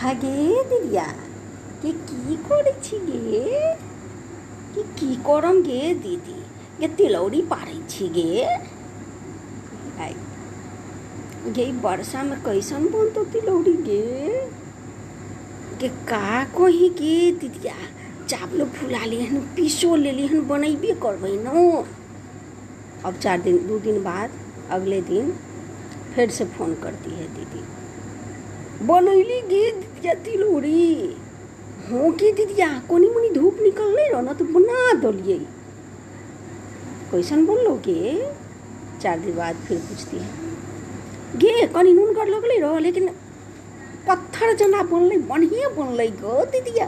হে দিদিয়া কে কি করেছি গে कि की करम गे दीदी गे तिलौरी पारै छी गे आई गे ई वर्षा में कैसन बनतो तिलौरी गे गे का कही गे दीदिया चावलो फुला लिहन पीसो ले लिहन बनैबे करबै न अब चार दिन दो दिन बाद अगले दिन फिर से फोन करती है दीदी बनैली गे दीदिया तिलौरी? हो कि दीदिया कोनी मुनी धूप निकलने रह, न तो बना दलिए कैसन बोलो गे? चार दिन बाद फिर पूछती है। गे, कनी नून कर लगले रह, लेकिन पत्थर जना बनल बढ़िया बनल गो, दीदिया।